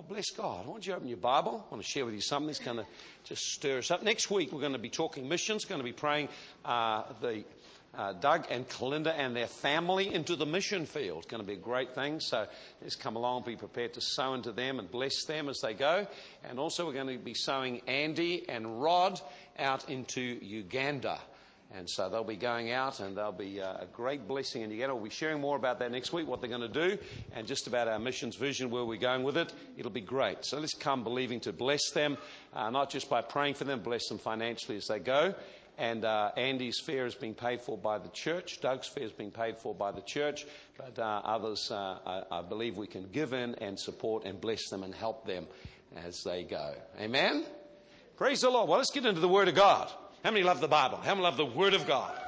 Oh, bless God. Why don't you open your Bible? I want to share with you something that's going to just stir us up. Next week, we're going to be talking missions, going to be praying uh, the uh, Doug and Kalinda and their family into the mission field. It's going to be a great thing. So just come along, be prepared to sow into them and bless them as they go. And also, we're going to be sowing Andy and Rod out into Uganda. And so they'll be going out and they'll be uh, a great blessing in Uganda. We'll be sharing more about that next week, what they're going to do, and just about our missions vision, where we're going with it. It'll be great. So let's come believing to bless them, uh, not just by praying for them, bless them financially as they go. And uh, Andy's fare is being paid for by the church. Doug's fare is being paid for by the church. But uh, others, uh, I, I, believe we can give in and support and bless them and help them as they go. Amen? Praise the Lord. Well, let's get into the Word of God. How many love the Bible? How many love the Word of God?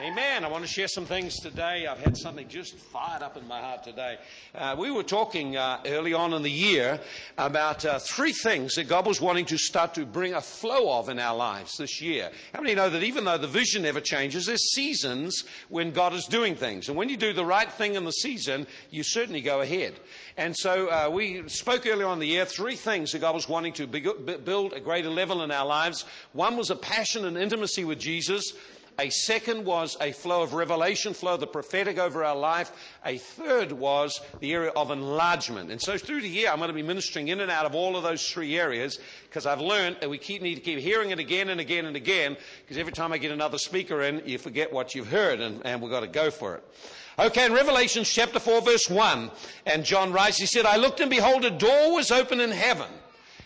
Amen. I want to share some things today. I've had something just fired up in my heart today. Uh, we were talking uh, early on in the year about uh, three things that God was wanting to start to bring a flow of in our lives this year. How many know that even though the vision never changes, there's seasons when God is doing things. And when you do the right thing in the season, you certainly go ahead. And so uh, we spoke earlier on the year three things that God was wanting to build a greater level in our lives. One was a passion and intimacy with Jesus. A second was a flow of revelation, flow of the prophetic over our life. A third was the area of enlargement. And so through the year, I'm going to be ministering in and out of all of those three areas because I've learned that we keep, need to keep hearing it again and again and again because every time I get another speaker in, you forget what you've heard and, and we've got to go for it. Okay, in Revelation chapter 4 verse 1, and John writes, he said, I looked and behold a door was open in heaven.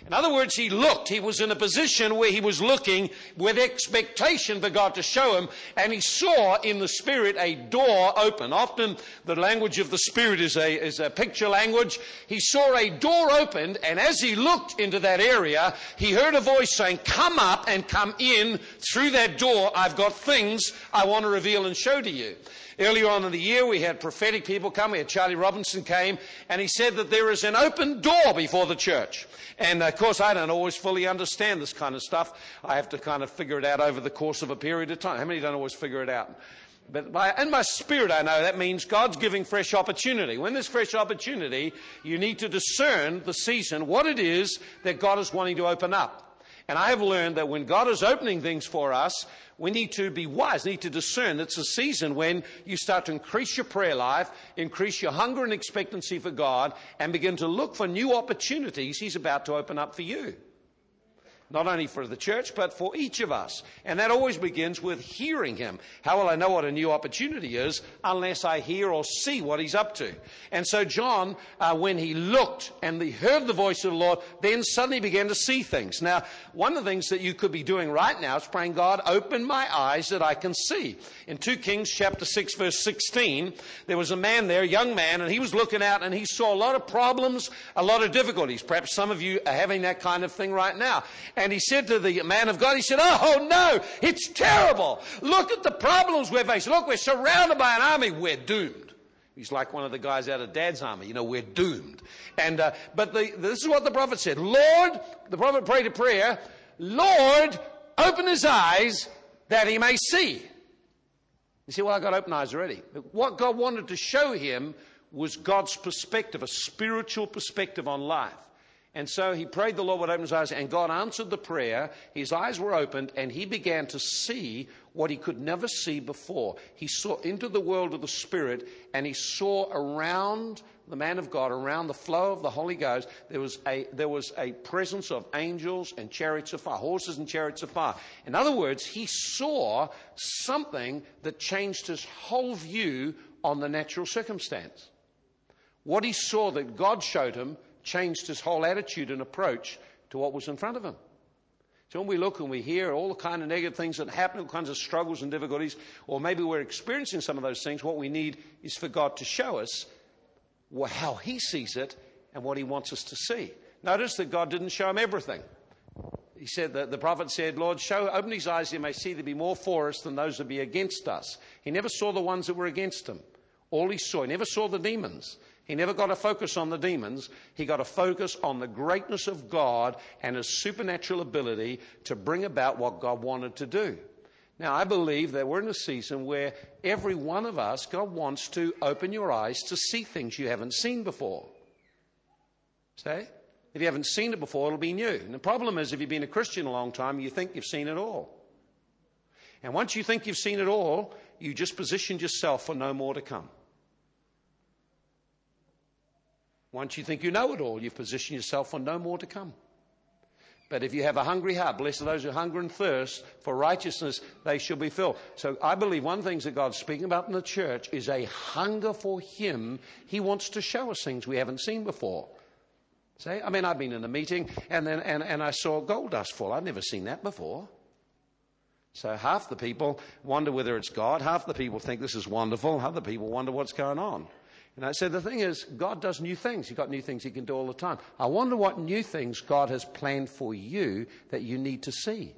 In other words, he looked. He was in a position where he was looking with expectation for God to show him, and he saw in the Spirit a door open. Often the language of the Spirit is a, is a picture language. He saw a door opened, and as he looked into that area, he heard a voice saying, Come up and come in through that door. I've got things I want to reveal and show to you. Earlier on in the year, we had prophetic people come. We had Charlie Robinson came, and he said that there is an open door before the church. And of course, I don't always fully understand this kind of stuff. I have to kind of figure it out over the course of a period of time. How many don't always figure it out? But by, in my spirit, I know that means God's giving fresh opportunity. When there's fresh opportunity, you need to discern the season, what it is that God is wanting to open up. And I have learned that when God is opening things for us, we need to be wise, need to discern. It's a season when you start to increase your prayer life, increase your hunger and expectancy for God, and begin to look for new opportunities He's about to open up for you not only for the church, but for each of us. And that always begins with hearing Him. How will I know what a new opportunity is unless I hear or see what He's up to? And so, John, uh, when he looked and he heard the voice of the Lord, then suddenly began to see things. Now, one of the things that you could be doing right now is praying, God, open my eyes that I can see. In 2 Kings chapter 6, verse 16, there was a man there, a young man, and he was looking out and he saw a lot of problems, a lot of difficulties. Perhaps some of you are having that kind of thing right now. He said to the man of God, he said, Oh no, it's terrible. Look at the problems we're facing. Look, we're surrounded by an army. We're doomed. He's like one of the guys out of Dad's army. You know, we're doomed. And, uh, but the, this is what the prophet said. Lord, the prophet prayed a prayer, Lord, open his eyes that he may see. You say, well, I got open eyes already. What God wanted to show him was God's perspective, a spiritual perspective on life. And so he prayed the Lord would open his eyes, and God answered the prayer. His eyes were opened, and he began to see what he could never see before. He saw into the world of the Spirit, and he saw around the man of God, around the flow of the Holy Ghost, there was a, there was a presence of angels and chariots of fire, horses and chariots of fire. In other words, he saw something that changed his whole view on the natural circumstance. What he saw that God showed him changed his whole attitude and approach to what was in front of him. So when we look and we hear all the kind of negative things that happen, all kinds of struggles and difficulties, or maybe we're experiencing some of those things, what we need is for God to show us how He sees it and what He wants us to see. Notice that God didn't show him everything. He said that the prophet said, Lord, show, open his eyes, he may see there be more for us than those that be against us. He never saw the ones that were against him. All he saw, he never saw the demons. He never got a focus on the demons. He got a focus on the greatness of God and his supernatural ability to bring about what God wanted to do. Now, I believe that we're in a season where every one of us, God wants to open your eyes to see things you haven't seen before. Say? If you haven't seen it before, it'll be new. And the problem is, if you've been a Christian a long time, you think you've seen it all. And once you think you've seen it all, you just positioned yourself for no more to come. Once you think you know it all, you've positioned yourself for no more to come. But if you have a hungry heart, blessed are those who hunger and thirst for righteousness, they shall be filled. So I believe one of the things that God's speaking about in the church is a hunger for Him. He wants to show us things we haven't seen before. See, I mean, I've been in a meeting and then and, and I saw gold dust fall. I've never seen that before. So half the people wonder whether it's God, half the people think this is wonderful, other people wonder what's going on. And I said, the thing is, God does new things. He's got new things He can do all the time. I wonder what new things God has planned for you that you need to see.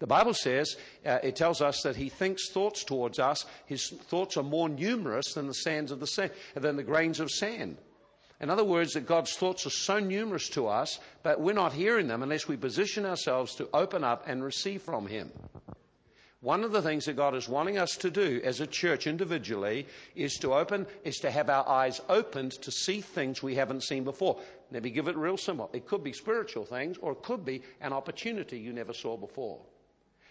The Bible says, uh, it tells us that He thinks thoughts towards us. His thoughts are more numerous than the sands of the sand, than the grains of sand. In other words, that God's thoughts are so numerous to us, but we're not hearing them unless we position ourselves to open up and receive from Him. One of the things that God is wanting us to do as a church individually is to open, is to have our eyes opened to see things we haven't seen before. Let me give it real simple. It could be spiritual things, or it could be an opportunity you never saw before.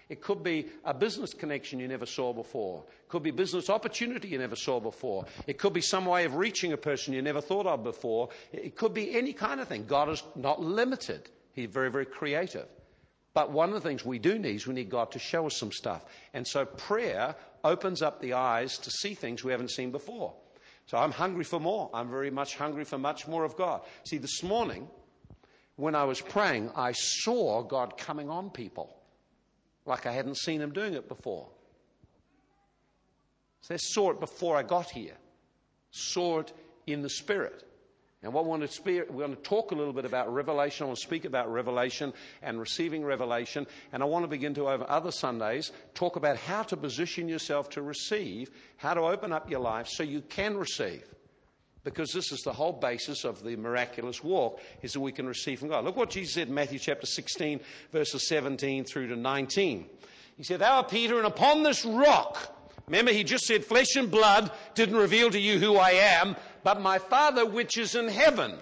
It could be a business connection you never saw before. It could be business opportunity you never saw before. It could be some way of reaching a person you never thought of before. It could be any kind of thing. God is not limited. He's very, very creative. But one of the things we do need is we need God to show us some stuff. And so prayer opens up the eyes to see things we haven't seen before. So I'm hungry for more. I'm very much hungry for much more of God. See, this morning, when I was praying, I saw God coming on people like I hadn't seen him doing it before. So I saw it before I got here, saw it in the Spirit. And what we want to speak, we're going to talk a little bit about revelation. I want to speak about revelation and receiving revelation. And I want to begin to, over other Sundays, talk about how to position yourself to receive, how to open up your life so you can receive. Because this is the whole basis of the miraculous walk, is that we can receive from God. Look what Jesus said in Matthew chapter 16, verses 17 through to 19. He said, Thou art Peter, and upon this rock, remember he just said, flesh and blood didn't reveal to you who I am, but my Father which is in heaven.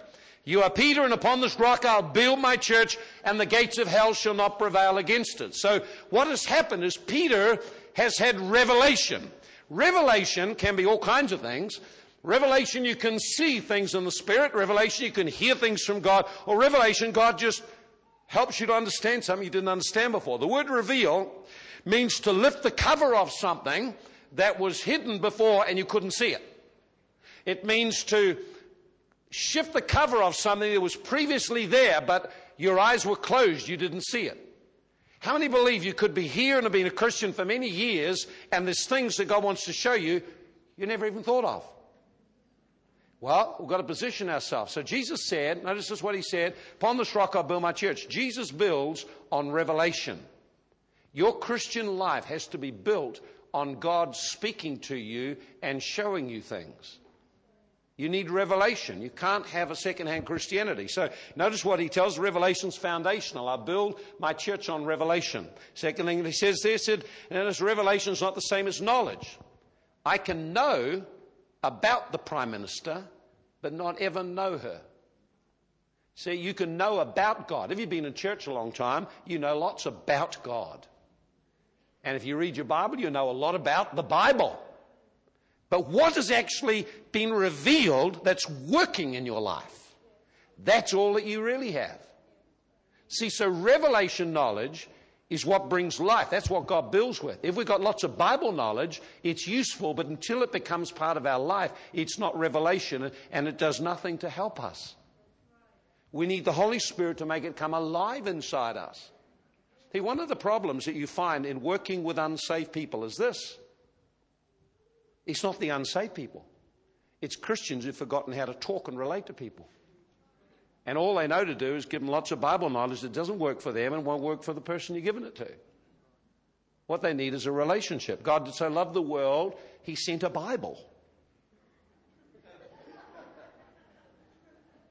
You are Peter, and upon this rock I'll build my church, and the gates of hell shall not prevail against it. So what has happened is Peter has had revelation. Revelation can be all kinds of things. Revelation, you can see things in the Spirit. Revelation, you can hear things from God. Or revelation, God just helps you to understand something you didn't understand before. The word reveal means to lift the cover off something that was hidden before and you couldn't see it. It means to shift the cover off something that was previously there, but your eyes were closed, you didn't see it. How many believe you could be here and have been a Christian for many years, and there's things that God wants to show you you never even thought of? Well, we've got to position ourselves. So Jesus said, notice this what he said, upon this rock I'll build my church. Jesus builds on revelation. Your Christian life has to be built on God speaking to you and showing you things. You need revelation. You can't have a second-hand Christianity. So notice what he tells. Revelation's foundational. I build my church on revelation. Second thing he says there, said, notice revelation's not the same as knowledge. I can know about the Prime Minister, but not ever know her. See, you can know about God. If you've been in church a long time, you know lots about God. And if you read your Bible, you know a lot about the Bible. But what has actually been revealed that's working in your life? That's all that you really have. See, so revelation knowledge is what brings life. That's what God builds with. If we've got lots of Bible knowledge, it's useful, but until it becomes part of our life, it's not revelation and it does nothing to help us. We need the Holy Spirit to make it come alive inside us. See, one of the problems that you find in working with unsaved people is this it's not the unsaved people, it's Christians who've forgotten how to talk and relate to people. And all they know to do is give them lots of Bible knowledge that doesn't work for them and won't work for the person you're giving it to. What they need is a relationship. God did so love the world, He sent a Bible.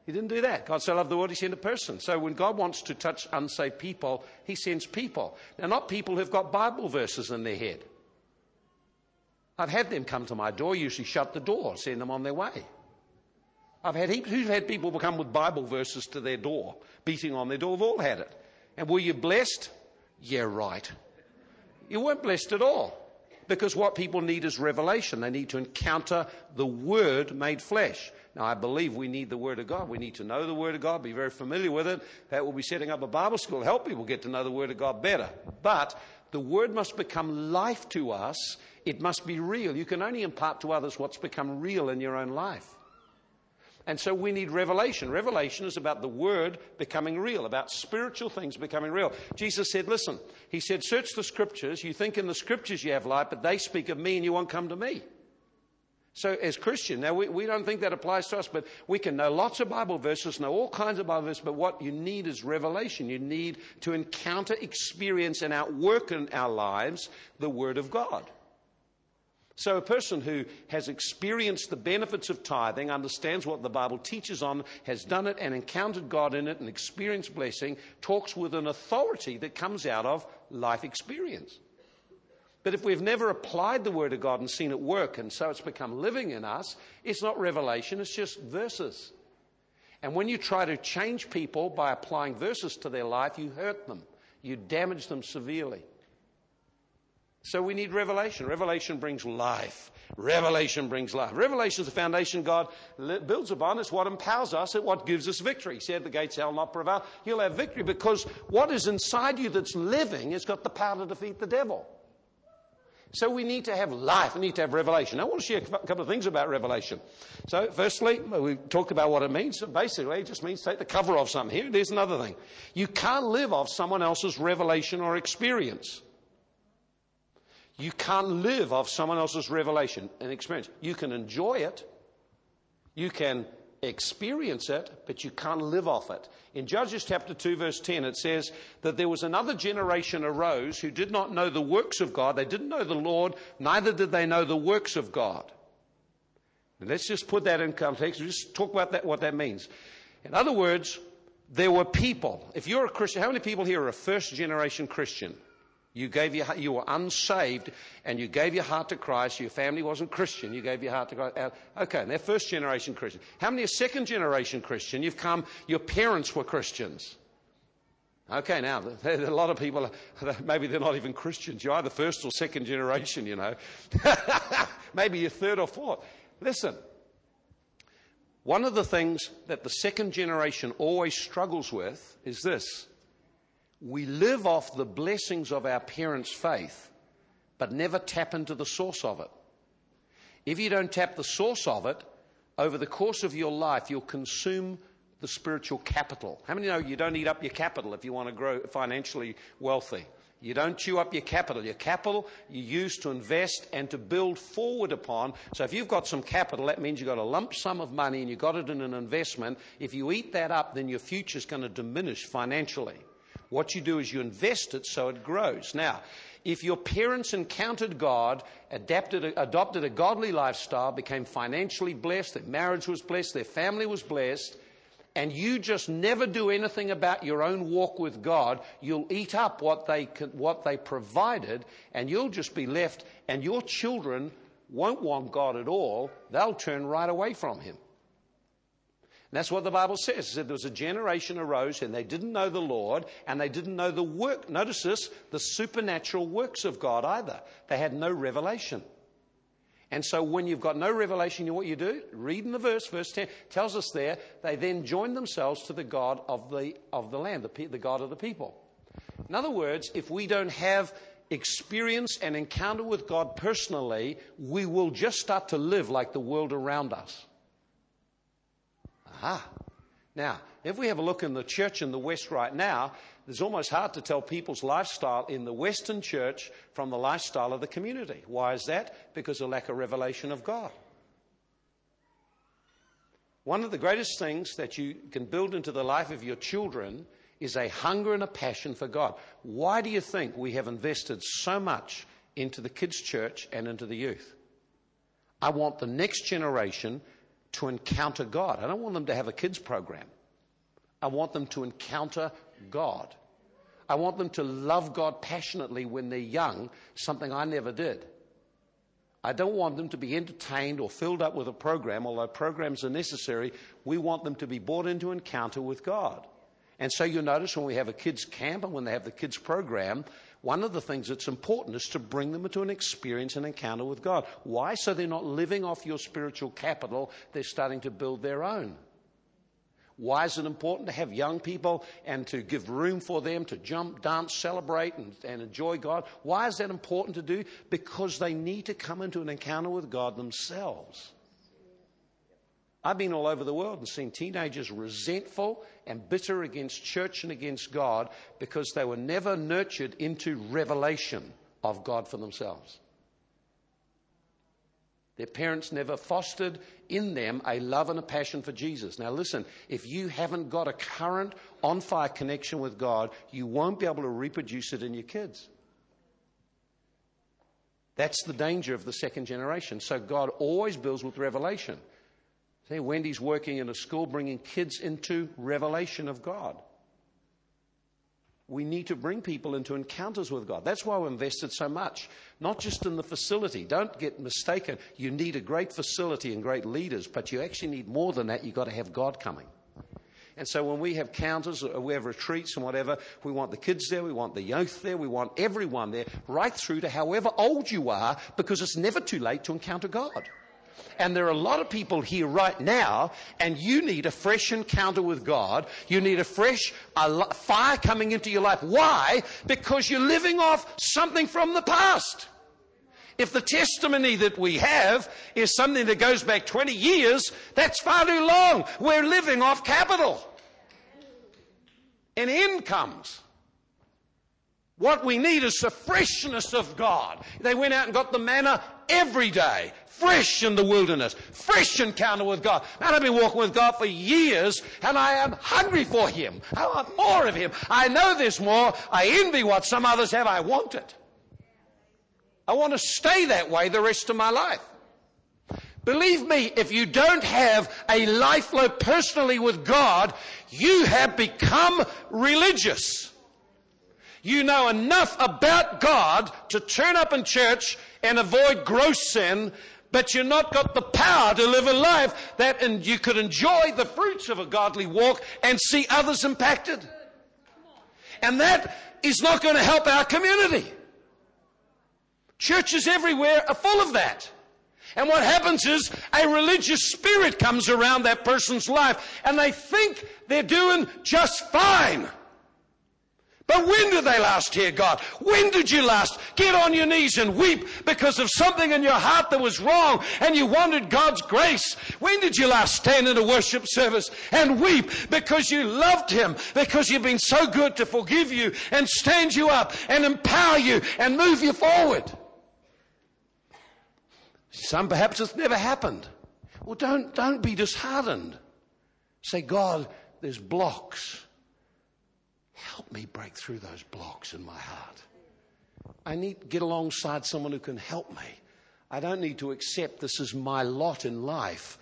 He didn't do that. God so loved the world, He sent a person. So when God wants to touch unsaved people, He sends people. Now, not people who've got Bible verses in their head. I've had them come to my door, usually shut the door, send them on their way. I've had who's had people come with Bible verses to their door, beating on their door? We've all had it. And were you blessed? Yeah, right. You weren't blessed at all. Because what people need is revelation. They need to encounter the Word made flesh. Now, I believe we need the Word of God. We need to know the Word of God, be very familiar with it. That will be setting up a Bible school, help people get to know the Word of God better. But the Word must become life to us. It must be real. You can only impart to others what's become real in your own life. And so we need revelation. Revelation is about the word becoming real, about spiritual things becoming real. Jesus said, Listen, He said, Search the scriptures. You think in the scriptures you have life, but they speak of me and you won't come to me. So, as Christian, now we, we don't think that applies to us, but we can know lots of Bible verses, know all kinds of Bible verses, but what you need is revelation. You need to encounter, experience, and outwork in our lives the Word of God. So, a person who has experienced the benefits of tithing, understands what the Bible teaches on, has done it and encountered God in it and experienced blessing, talks with an authority that comes out of life experience. But if we've never applied the Word of God and seen it work, and so it's become living in us, it's not revelation, it's just verses. And when you try to change people by applying verses to their life, you hurt them, you damage them severely. So we need revelation. Revelation brings life. Revelation brings life. Revelation is the foundation God builds upon. It's what empowers us. It's what gives us victory. He said, The gates shall not prevail. You'll have victory because what is inside you that's living has got the power to defeat the devil. So we need to have life. We need to have revelation. I want to share a couple of things about revelation. So, firstly, we talked about what it means. So basically, it just means take the cover off something. Here, there's another thing. You can't live off someone else's revelation or experience. You can't live off someone else's revelation and experience. You can enjoy it, you can experience it, but you can't live off it. In Judges chapter 2, verse 10, it says that there was another generation arose who did not know the works of God. They didn't know the Lord, neither did they know the works of God. Now, let's just put that in context. Just talk about that, what that means. In other words, there were people. If you're a Christian, how many people here are a first generation Christian? You gave your, you were unsaved and you gave your heart to Christ. Your family wasn't Christian. You gave your heart to Christ. Uh, okay, and they're first generation Christian. How many are second generation Christian? You've come, your parents were Christians. Okay, now, a lot of people, maybe they're not even Christians. You're either first or second generation, you know. maybe you're third or fourth. Listen, one of the things that the second generation always struggles with is this we live off the blessings of our parents' faith, but never tap into the source of it. If you don't tap the source of it, over the course of your life, you'll consume the spiritual capital. How many know you don't eat up your capital if you want to grow financially wealthy? You don't chew up your capital. Your capital you use to invest and to build forward upon. So if you've got some capital, that means you've got a lump sum of money and you've got it in an investment. If you eat that up, then your future is going to diminish financially. What you do is you invest it so it grows. Now, if your parents encountered God, adapted, adopted a godly lifestyle, became financially blessed, their marriage was blessed, their family was blessed, and you just never do anything about your own walk with God, you'll eat up what they, what they provided, and you'll just be left, and your children won't want God at all. They'll turn right away from Him. That's what the Bible says. It said there was a generation arose and they didn't know the Lord and they didn't know the work, notice this, the supernatural works of God either. They had no revelation. And so when you've got no revelation, you know what you do? Read in the verse, verse 10 tells us there, they then join themselves to the God of the, of the land, the, the God of the people. In other words, if we don't have experience and encounter with God personally, we will just start to live like the world around us. Aha. Now, if we have a look in the church in the West right now, it's almost hard to tell people's lifestyle in the Western church from the lifestyle of the community. Why is that? Because of lack of revelation of God. One of the greatest things that you can build into the life of your children is a hunger and a passion for God. Why do you think we have invested so much into the kids' church and into the youth? I want the next generation to encounter God. I don't want them to have a kids program. I want them to encounter God. I want them to love God passionately when they're young, something I never did. I don't want them to be entertained or filled up with a program, although programs are necessary. We want them to be brought into encounter with God. And so you notice when we have a kids' camp and when they have the kids' program, one of the things that's important is to bring them into an experience and encounter with God. Why? So they're not living off your spiritual capital, they're starting to build their own. Why is it important to have young people and to give room for them to jump, dance, celebrate, and, and, enjoy God? Why is that important to do? Because they need to come into an encounter with God themselves. I've been all over the world and seen teenagers resentful and bitter against church and against God because they were never nurtured into revelation of God for themselves. Their parents never fostered in them a love and a passion for Jesus. Now, listen, if you haven't got a current, on fire connection with God, you won't be able to reproduce it in your kids. That's the danger of the second generation. So, God always builds with revelation. See, Wendy's working in a school bringing kids into revelation of God we need to bring people into encounters with God. That's why we invested so much, not just in the facility. Don't get mistaken. You need a great facility and great leaders, but you actually need more than that. You've got to have God coming. And so when we have counters or we have retreats and whatever, we want the kids there, we want the youth there, we want everyone there, right through to however old you are, because it's never too late to encounter God. And there are a lot of people here right now, and you need a fresh encounter with God. You need a fresh a fire coming into your life. Why? Because you're living off something from the past. If the testimony that we have is something that goes back 20 years, that's far too long. We're living off capital and incomes. What we need is the freshness of God. They went out and got the manna every day fresh in the wilderness, fresh encounter with God. And I've been walking with God for years and I am hungry for Him. I want more of Him. I know there's more. I envy what some others have. I want it. I want to stay that way the rest of my life. Believe me, if you don't have a life flow personally with God, you have become religious. You know enough about God to turn up in church and avoid gross sin but you've not got the power to live a life that and you could enjoy the fruits of a godly walk and see others impacted. And that is not going to help our community. Churches everywhere are full of that. And what happens is a religious spirit comes around that person's life and they think they're doing just fine. But when did they last hear God? When did you last get on your knees and weep because of something in your heart that was wrong and you wanted God's grace? When did you last stand in a worship service and weep because you loved Him, because you've been so good to forgive you and stand you up and empower you and move you forward? Some perhaps it's never happened. Well, don't, don't be disheartened. Say, God, there's blocks. Help me break through those blocks in my heart. I need to get alongside someone who can help me. I don't need to accept this is my lot in life.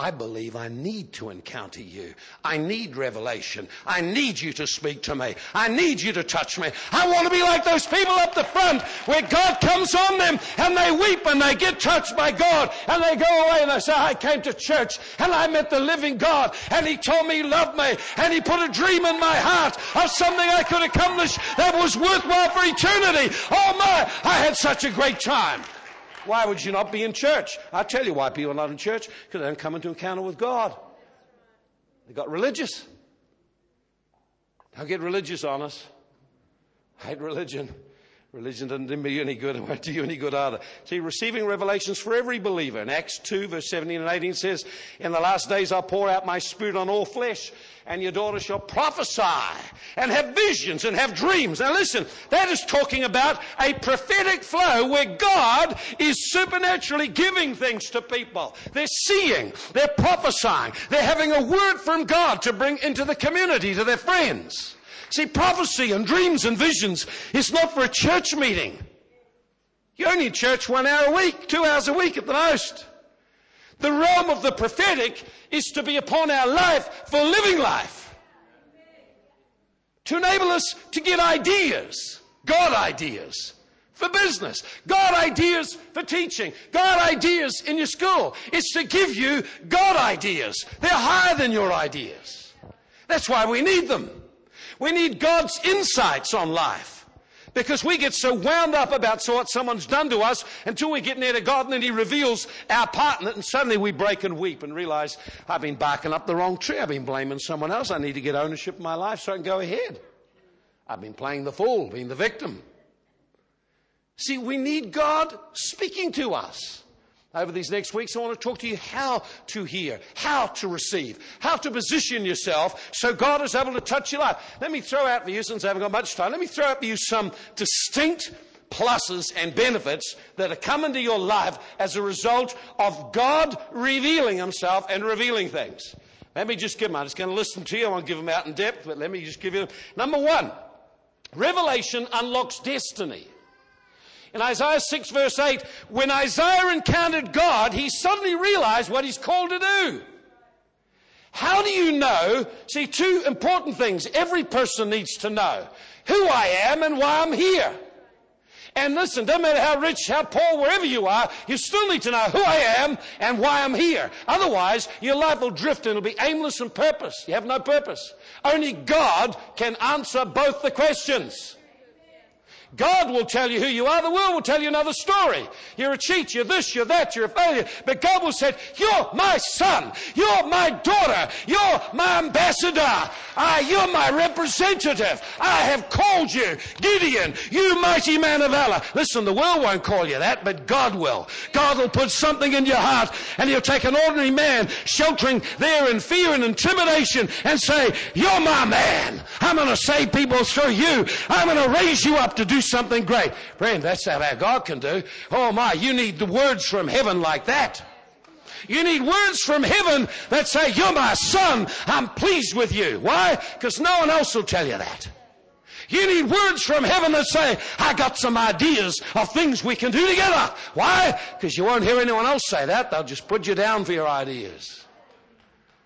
I believe I need to encounter you. I need revelation. I need you to speak to me. I need you to touch me. I want to be like those people up the front where God comes on them and they weep and they get touched by God and they go away and they say, I came to church and I met the living God and He told me He loved me and He put a dream in my heart of something I could accomplish that was worthwhile for eternity. Oh my, I had such a great time. Why would you not be in church? I'll tell you why people are not in church. Because they don't come into encounter with God. They got religious. Don't get religious on us. I hate religion. Religion doesn't do me any good. It won't do you any good either. See, receiving revelations for every believer. In Acts 2, verse 17 and 18 says, In the last days I'll pour out my spirit on all flesh, and your daughter shall prophesy, and have visions, and have dreams. Now listen, that is talking about a prophetic flow where God is supernaturally giving things to people. They're seeing, they're prophesying, they're having a word from God to bring into the community, to their friends. See, prophecy and dreams and visions is not for a church meeting. You only church one hour a week, two hours a week at the most. The realm of the prophetic is to be upon our life for living life. To enable us to get ideas, God ideas, for business. God ideas for teaching. God ideas in your school. It's to give you God ideas. They're higher than your ideas. That's why we need them. We need God's insights on life. Because we get so wound up about what someone's done to us until we get near to God and then He reveals our part in it and suddenly we break and weep and realize I've been barking up the wrong tree. I've been blaming someone else. I need to get ownership of my life so I can go ahead. I've been playing the fool, being the victim. See, we need God speaking to us. Over these next weeks, I want to talk to you how to hear, how to receive, how to position yourself so God is able to touch your life. Let me throw out for you, since I haven't got much time, let me throw out for you some distinct pluses and benefits that are coming to your life as a result of God revealing Himself and revealing things. Let me just give them. I'm just going to listen to you. I won't give them out in depth, but let me just give you them. Number one, revelation unlocks destiny. In Isaiah 6 verse 8, when Isaiah encountered God, he suddenly realized what he's called to do. How do you know? See, two important things every person needs to know. Who I am and why I'm here. And listen, doesn't matter how rich, how poor, wherever you are, you still need to know who I am and why I'm here. Otherwise, your life will drift and it'll be aimless and purpose. You have no purpose. Only God can answer both the questions. God will tell you who you are. The world will tell you another story. You're a cheat. You're this. You're that. You're a failure. But God will say, you're my son. You're my daughter. You're my ambassador. I, you're my representative. I have called you. Gideon, you mighty man of valor. Listen, the world won't call you that, but God will. God will put something in your heart and he'll take an ordinary man sheltering there in fear and intimidation and say, you're my man. I'm going to save people through you. I'm going to raise you up to do something great. Friend, that's how our God can do. Oh my, you need the words from heaven like that. You need words from heaven that say, You're my son. I'm pleased with you. Why? Because no one else will tell you that. You need words from heaven that say, I got some ideas of things we can do together. Why? Because you won't hear anyone else say that. They'll just put you down for your ideas.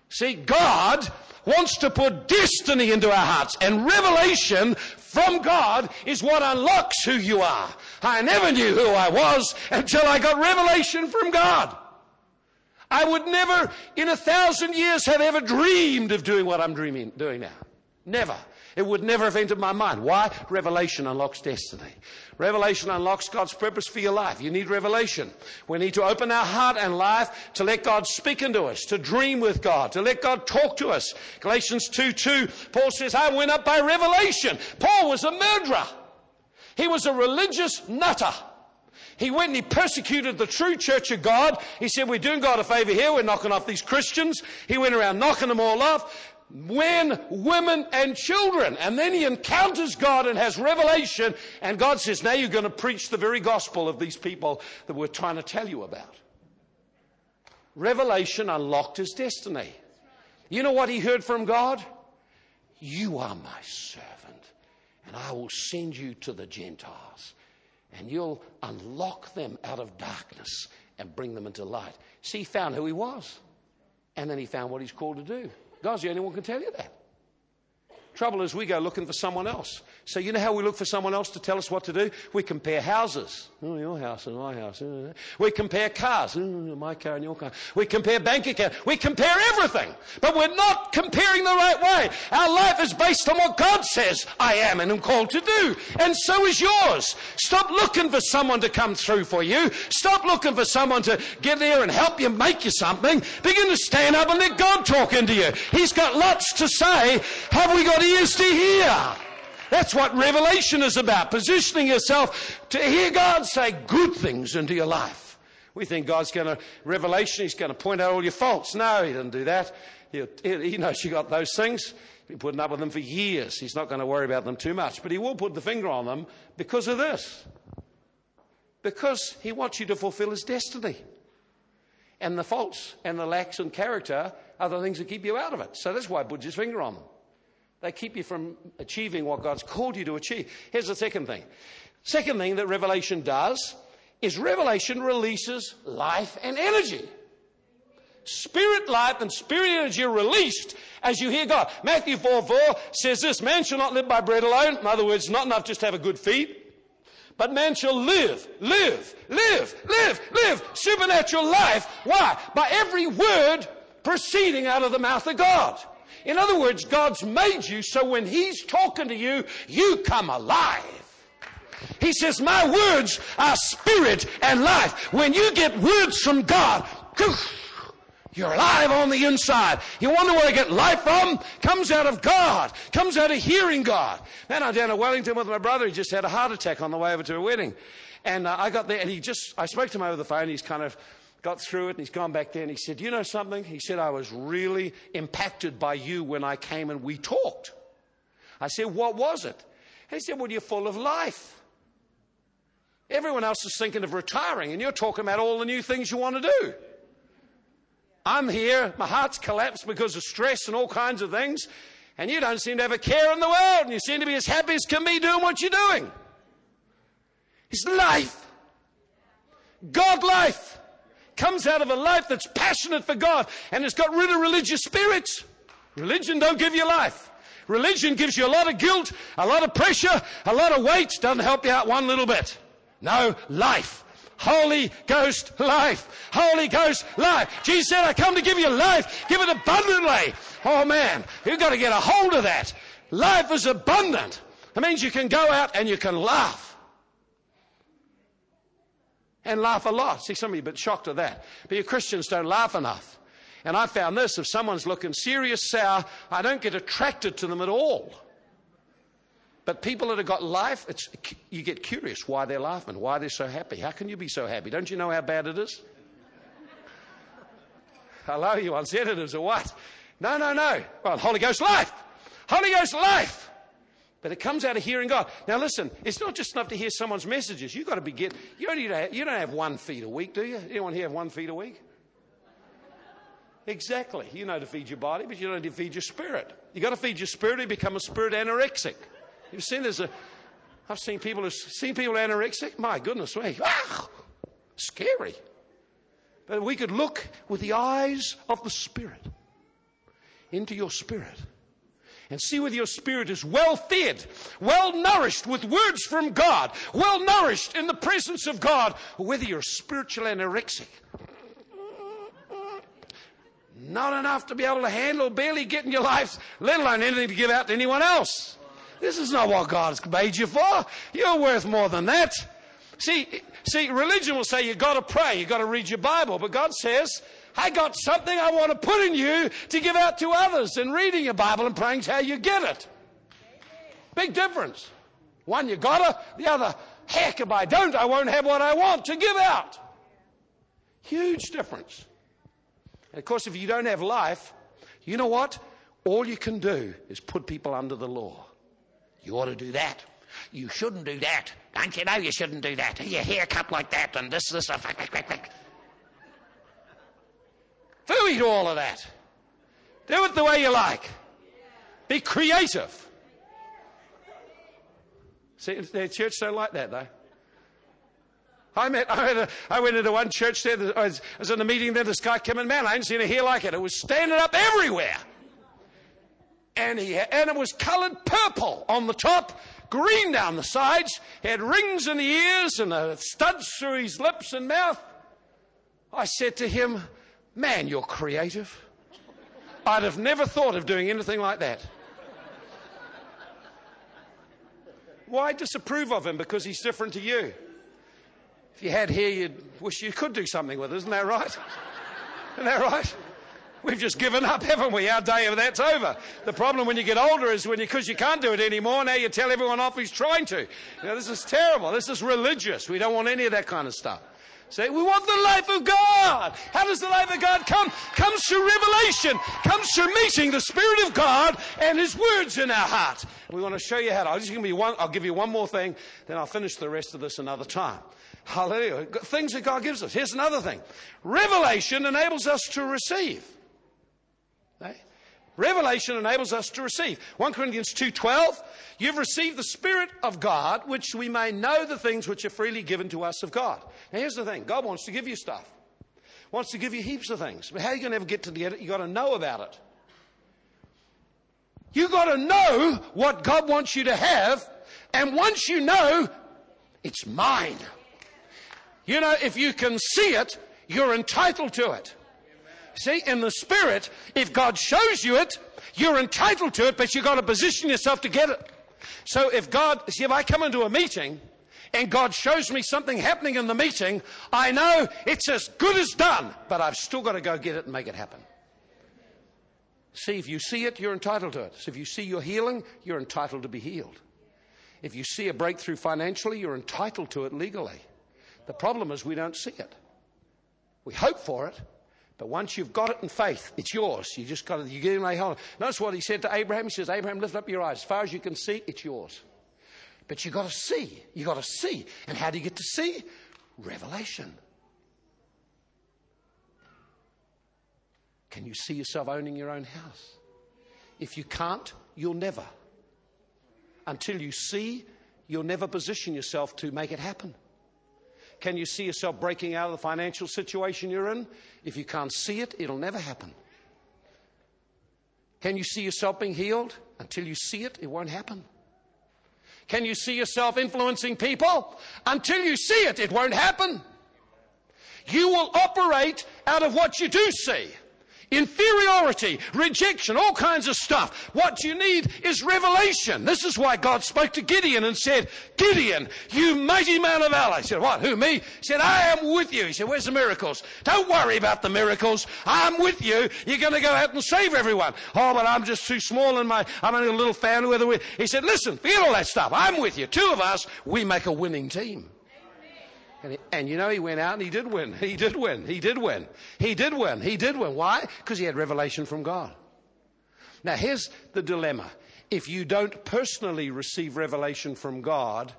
See, God wants to put destiny into our hearts and revelation from God is what unlocks who you are. I never knew who I was until I got revelation from God. I would never in a thousand years have ever dreamed of doing what I'm dreaming, doing now. Never. It would never have entered my mind. Why? Revelation unlocks destiny. Revelation unlocks God's purpose for your life. You need revelation. We need to open our heart and life to let God speak into us, to dream with God, to let God talk to us. Galatians 2 2, Paul says, I went up by revelation. Paul was a murderer. He was a religious nutter. He went and he persecuted the true church of God. He said, We're doing God a favor here. We're knocking off these Christians. He went around knocking them all off men, women, and children. And then he encounters God and has revelation, and God says, Now you're going to preach the very gospel of these people that we're trying to tell you about. Revelation unlocked his destiny. You know what he heard from God? You are my servant, and I will send you to the Gentiles, and you'll unlock them out of darkness and bring them into light. See, he found who he was, and then he found what he's called to do. God's the only one who can tell you that. Trouble is, we go looking for someone else. So, you know how we look for someone else to tell us what to do? We compare houses. Oh, your house and my house. We compare cars. Oh, my car and your car. We compare bank account. We compare everything. But we're not comparing the right way. Our life is based on what God says I am and am called to do. And so is yours. Stop looking for someone to come through for you. Stop looking for someone to get there and help you make you something. Begin to stand up and let God talk into you. He's got lots to say. Have we got ears to hear? That's what revelation is about. Positioning yourself to hear God say good things into your life. We think God's going to, revelation, He's going to point out all your faults. No, He doesn't do that. He'll, he knows you got those things. He's been putting up with them for years. He's not going to worry about them too much. But He will put the finger on them because of this. Because He wants you to fulfill His destiny. And the faults and the lacks in character are the things that keep you out of it. So that's why He puts His finger on them. They keep you from achieving what God's called you to achieve. Here's the second thing. Second thing that Revelation does is Revelation releases life and energy. Spirit life and spirit energy are released as you hear God. Matthew 4 4 says this Man shall not live by bread alone. In other words, not enough just to have a good feed, But man shall live, live, live, live, live supernatural life. Why? By every word proceeding out of the mouth of God. In other words, God's made you so when He's talking to you, you come alive. He says, My words are spirit and life. When you get words from God, you're alive on the inside. You wonder where I get life from? Comes out of God. Comes out of hearing God. Then I'm down at Wellington with my brother. He just had a heart attack on the way over to a wedding. And uh, I got there and he just, I spoke to him over the phone. He's kind of got through it and he's gone back there and he said, You know something? He said, I was really impacted by you when I came and we talked. I said, What was it? he said, Well, you're full of life. Everyone else is thinking of retiring and you're talking about all the new things you want to do. I'm here, my heart's collapsed because of stress and all kinds of things, and you don't seem to have a care in the world, and you seem to be as happy as can be doing what you're doing. It's life. God life comes out of a life that's passionate for God and it's got rid of religious spirits. Religion don't give you life. Religion gives you a lot of guilt, a lot of pressure, a lot of weight, doesn't help you out one little bit. No, life. Holy Ghost life. Holy Ghost life. Jesus said, I come to give you life. Give it abundantly. Oh man, you've got to get a hold of that. Life is abundant. It means you can go out and you can laugh. And laugh a lot. See, some of you a bit shocked at that. But you Christians don't laugh enough. And I found this if someone's looking serious sour, I don't get attracted to them at all. But people that have got life, you get curious why they're laughing, why they're so happy. How can you be so happy? Don't you know how bad it is? Hello, you unsensitives or what? No, no, no. Well, Holy Ghost life. Holy Ghost life. But it comes out of hearing God. Now listen, it's not just enough to hear someone's messages. You've got to be get, you don't, have, you don't have one feed a week, do you? Anyone here have one feed a week? Exactly. You know to feed your body, but you don't need to feed your spirit. You've got to feed your spirit to become a spirit anorexic. You've seen there's a, I've seen people who've seen people anorexic. My goodness me. Ah, scary. But we could look with the eyes of the Spirit into your spirit and see whether your spirit is well fed, well nourished with words from God, well nourished in the presence of God, or whether you're spiritual anorexic. Not enough to be able to handle barely getting your life, let alone anything to give out to anyone else. This is not what God has made you for. You're worth more than that. See, see, religion will say you've got to pray, you've got to read your Bible, but God says, I got something I want to put in you to give out to others. And reading your Bible and praying is how you get it. Big difference. One you gotta, the other, heck, if I don't, I won't have what I want to give out. Huge difference. And of course, if you don't have life, you know what? All you can do is put people under the law. You ought to do that. You shouldn't do that. Don't you know you shouldn't do that? Your hair cut like that and this, this, that. Fooey to all of that. Do it the way you like. Be creative. See, the church don't like that though. I met, I, a, I went into one church there, I was, I was in a meeting there, this guy came in, man, I hadn't seen a hair like it. It was standing up everywhere and, he and it was colored purple on the top, green down the sides. He had rings in the ears and studs through his lips and mouth. I said to him, Man, you're creative. I'd have never thought of doing anything like that. Why disapprove of him? Because he's different to you. If you had hair, you'd wish you could do something with it. Isn't that right? Isn't that right? We've just given up, haven't we? Our day of that's over. The problem when you get older is when you, because you can't do it anymore, now you tell everyone off who's trying to. Know, this is terrible. This is religious. We don't want any of that kind of stuff. Say, we want the life of God. How does the life of God come? Comes through revelation. Comes through meeting the Spirit of God and His words in our heart. We want to show you how to. I'll just give you one, I'll give you one more thing, then I'll finish the rest of this another time. Hallelujah. Things that God gives us. Here's another thing. Revelation enables us to receive. Revelation enables us to receive. 1 Corinthians 2:12, you've received the spirit of God which we may know the things which are freely given to us of God. Now here's the thing, God wants to give you stuff. Wants to give you heaps of things. But how are you going to ever get to get it? You've got to know about it. You've got to know what God wants you to have. And once you know, It's mine. You know, if you can see it, you're entitled to it. See, in the spirit, if God shows you it, you're entitled to it, but you've got to position yourself to get it. So if God, see, if I come into a meeting and God shows me something happening in the meeting, I know it's as good as done, but I've still got to go get it and make it happen. See, if you see it, you're entitled to it. So if you see your healing, you're entitled to be healed. If you see a breakthrough financially, you're entitled to it legally. The problem is we don't see it. We hope for it, but once you've got it in faith, it's yours. You just got to, you get lay hold. Notice what he said to Abraham. He says, Abraham, lift up your eyes. As far as you can see, it's yours. But you've got to see. You've got to see. And how do you get to see? Revelation. Can you see yourself owning your own house? If you can't, you'll never. Until you see, you'll never position yourself to make it happen. Can you see yourself breaking out of the financial situation you're in? If you can't see it, it'll never happen. Can you see yourself being healed? Until you see it, it won't happen. Can you see yourself influencing people? Until you see it, it won't happen. You will operate out of what you do see inferiority, rejection, all kinds of stuff. What you need is revelation. This is why God spoke to Gideon and said, Gideon, you mighty man of valor. He said, What? Who, me? He said, I am with you. He said, Where's the miracles? Don't worry about the miracles. I'm with you. You're going to go out and save everyone. Oh, but I'm just too small and my, I'm only a little fan. He said, Listen, forget all that stuff. I'm with you. Two of us, we make a winning team. And, he, and, you know, he went out and he did win. He did win. He did win. He did win. He did win. Why? Because he had revelation from God. Now, here's the dilemma. If you don't personally receive revelation from God,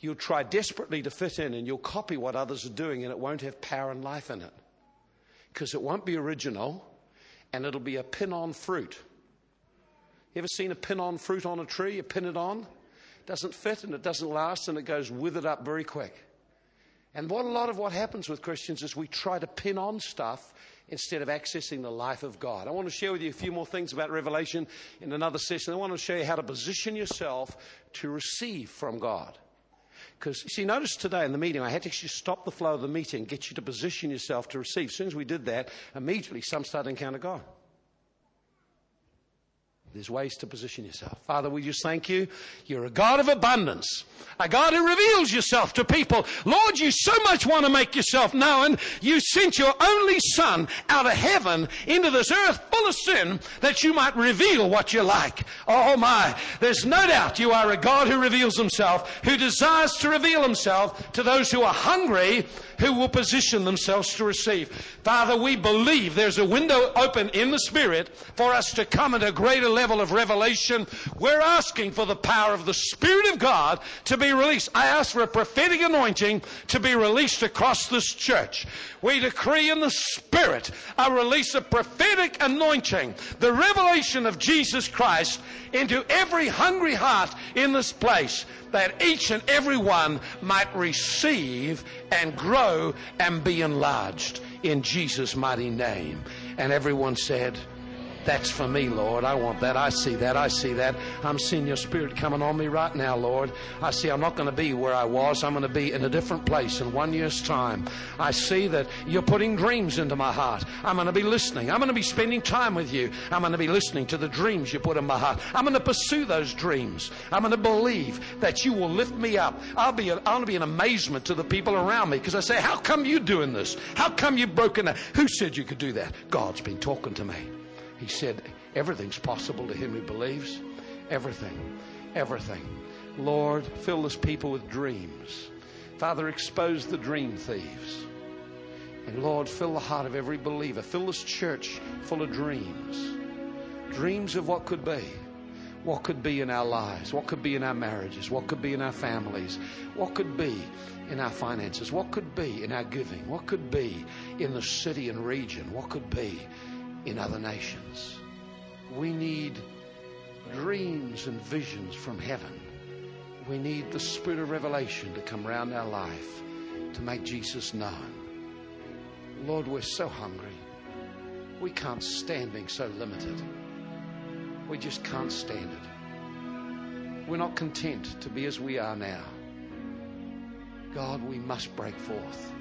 you'll try desperately to fit in and you'll copy what others are doing and it won't have power and life in it. Because it won't be original and it'll be a pin on fruit. You ever seen a pin on fruit on a tree? You pin it on, it doesn't fit and it doesn't last and it goes withered up very quick. And what a lot of what happens with Christians is we try to pin on stuff instead of accessing the life of God. I want to share with you a few more things about Revelation in another session. I want to show you how to position yourself to receive from God. Because, you see, notice today in the meeting, I had to actually stop the flow of the meeting, get you to position yourself to receive. As soon as we did that, immediately some started to encounter God. There's ways to position yourself. Father, we just thank you. You're a God of abundance, a God who reveals yourself to people. Lord, you so much want to make yourself known. You sent your only Son out of heaven into this earth full of sin that you might reveal what you're like. Oh my, there's no doubt you are a God who reveals himself, who desires to reveal himself to those who are hungry who will position themselves to receive. Father, we believe there's a window open in the Spirit for us to come at a greater level of revelation. We're asking for the power of the Spirit of God to be released. I ask for a prophetic anointing to be released across this church. We decree in the Spirit a release of prophetic anointing, the revelation of Jesus Christ into every hungry heart in this place that each and every one might receive and grow and be enlarged in Jesus' mighty name. And everyone said, that's for me, Lord. I want that. I see that. I see that. I'm seeing your spirit coming on me right now, Lord. I see I'm not going to be where I was. I'm going to be in a different place in one year's time. I see that you're putting dreams into my heart. I'm going to be listening. I'm going to be spending time with you. I'm going to be listening to the dreams you put in my heart. I'm going to pursue those dreams. I'm going to believe that you will lift me up. I'll be, a, I'll be an amazement to the people around me because I say, how come you doing this? How come you've broken that? Who said you could do that? God's been talking to me. He said, Everything's possible to him who believes. Everything. Everything. Lord, fill this people with dreams. Father, expose the dream thieves. And Lord, fill the heart of every believer. Fill this church full of dreams. Dreams of what could be. What could be in our lives? What could be in our marriages? What could be in our families? What could be in our finances? What could be in our giving? What could be in the city and region? What could be in other nations. We need dreams and visions from heaven. We need the spirit of revelation to come around our life to make Jesus known. Lord, we're so hungry. We can't stand being so limited. We just can't stand it. We're not content to be as we are now. God, we must break forth.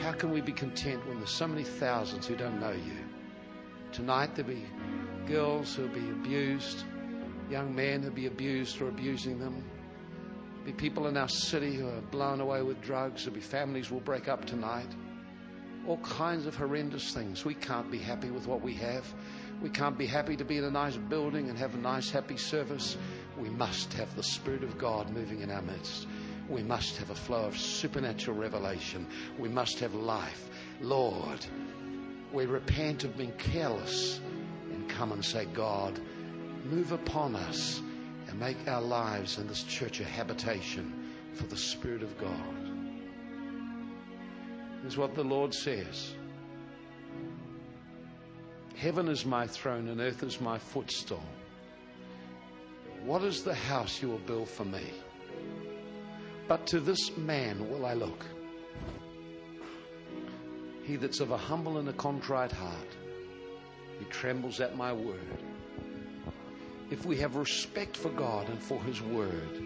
How can we be content when there's so many thousands who don't know you? Tonight there'll be girls who'll be abused, young men who'll be abused or abusing them. There'll be people in our city who are blown away with drugs. There'll be families will break up tonight. All kinds of horrendous things. We can't be happy with what we have. We can't be happy to be in a nice building and have a nice, happy service. We must have the Spirit of God moving in our midst. We must have a flow of supernatural revelation. We must have life. Lord, we repent of being careless and come and say, God, move upon us and make our lives in this church a habitation for the Spirit of God. Is what the Lord says. Heaven is my throne and earth is my footstool. What is the house you will build for me? But to this man will I look. He that's of a humble and a contrite heart, he trembles at my word. If we have respect for God and for his word,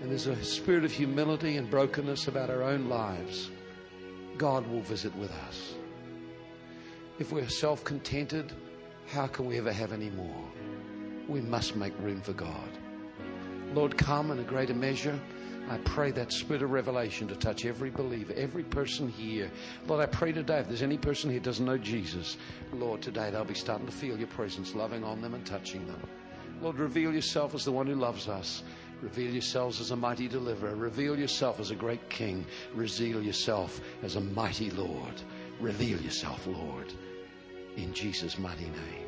and there's a spirit of humility and brokenness about our own lives, God will visit with us. If we're self contented, how can we ever have any more? We must make room for God. Lord, come in a greater measure. I pray that spirit of revelation to touch every believer, every person here. Lord, I pray today, if there's any person here doesn't know Jesus, Lord, today they'll be starting to feel your presence, loving on them and touching them. Lord, reveal yourself as the one who loves us. Reveal yourselves as a mighty deliverer. Reveal yourself as a great king. Reveal yourself as a mighty Lord. Reveal yourself, Lord, in Jesus' mighty name.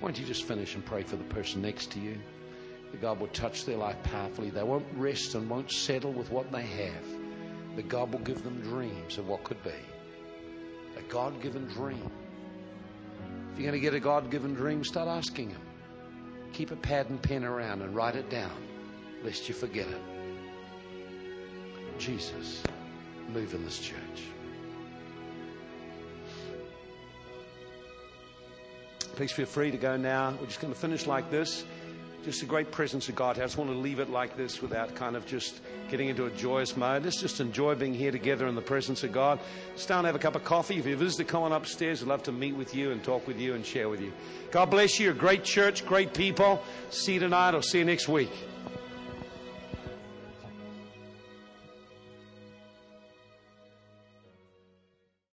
Why don't you just finish and pray for the person next to you? That God will touch their life powerfully. They won't rest and won't settle with what they have. But God will give them dreams of what could be. A God given dream. If you're going to get a God given dream, start asking Him. Keep a pad and pen around and write it down, lest you forget it. Jesus, move in this church. Please feel free to go now. We're just going to finish like this. Just a great presence of God. I just want to leave it like this without kind of just getting into a joyous mode. Let's just enjoy being here together in the presence of God. Down and have a cup of coffee. If you visit, come on upstairs. I'd love to meet with you and talk with you and share with you. God bless you. You're a great church, great people. See you tonight or see you next week.